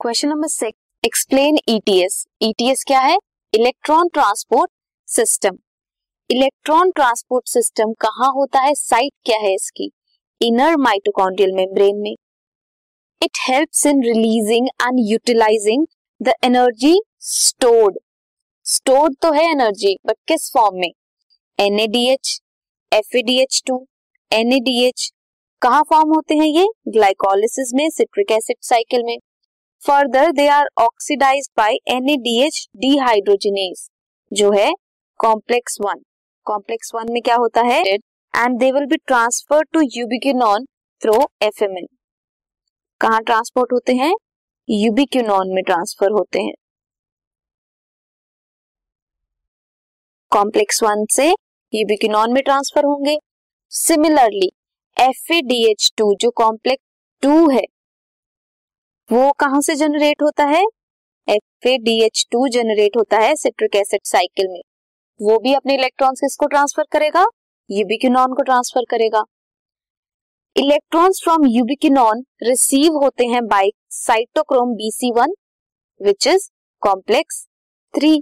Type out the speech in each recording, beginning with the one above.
Question number six explain ETS ETS क्या है? Electron transport system electron transport system कहाँ होता है? साइट क्या है इसकी? इनर माइटोकॉन्ड्रियल मेम्ब्रेन में. It helps in releasing and utilising the energy stored stored तो है एनर्जी बट किस फॉर्म में? एनएडीएच एफएडीएच टू एनएडीएच कहा फॉर्म होते हैं ये? ग्लाइकोलिसिस में सिट्रिक एसिड साइकिल में. Further they are oxidised by NADH dehydrogenase जो है कॉम्प्लेक्स वन कॉम्प्लेक्स वन में क्या होता है? And they will be transfer to ubiquinone through FMN कहा ट्रांसपोर्ट होते हैं? यूबिक्यूनॉन में ट्रांसफ़र होते हैं. कॉम्प्लेक्स वन से यूबिक्यूनॉन में ट्रांसफ़र होंगे. सिमिलरली एफ़ टू जो कॉम्प्लेक्स टू है वो कहाँ से जनरेट होता है? F A D H two generate होता है सिट्रिक एसिड साइकिल में। वो भी अपने इलेक्ट्रॉन्स किसको ट्रांसफ़र करेगा? यूबिक्यूनॉन को ट्रांसफ़र करेगा। इलेक्ट्रॉन्स फ्रॉम यूबिक्यूनॉन रिसीव होते हैं by cytochrome BC one which is complex three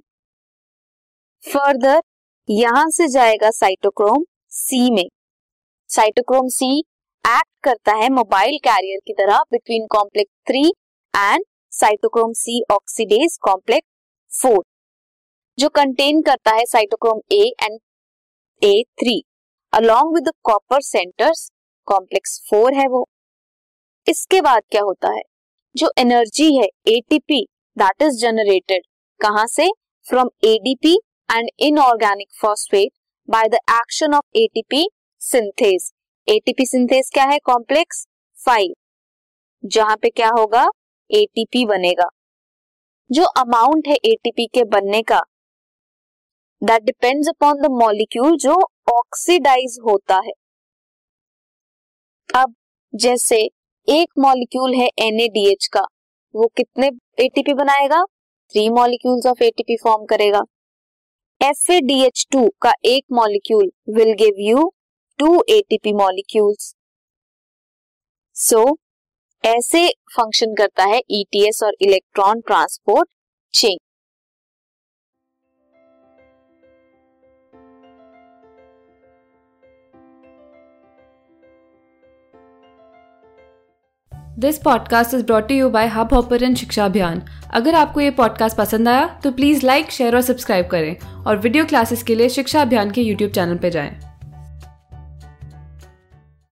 further यहाँ से जाएगा साइटोक्रोम सी में। साइटोक्रोम सी एक्ट करता है मोबाइल कैरियर की तरह between complex three and cytochrome C oxidase complex four जो कंटेन करता है cytochrome A and A three along with copper centres complex four है वो। इसके बाद क्या होता है? जो एनर्जी है एटीपी दैट इज़ जनरेटेड कहाँ से? From ADP and inorganic phosphate by the action of ATP synthase ATP synthase क्या है? कॉम्प्लेक्स फाइव जहाँ पे क्या होगा? एटीपी बनेगा। जो अमाउंट है एटीपी के बनने का that depends upon the molecule जो ऑक्सीडाइज होता है। अब जैसे एक मॉलिक्यूल है एनएडीएच का, वो कितने एटीपी बनाएगा? Three molecules of ATP form करेगा। एफ़ ए डीएच टू का एक molecule will give you two ATP molecules so ऐसे फ़ंक्शन करता है ईटीएस और electron transport chain this podcast is brought you by Hubhopper Shiksha Abhiyan अगर आपको ये पॉडकास्ट पसंद आया तो प्लीज़ लाइक शेयर और सब्सक्राइब करें और वीडियो क्लासेस के लिए शिक्षा अभियान के यूट्यूब चैनल पर जाएँ।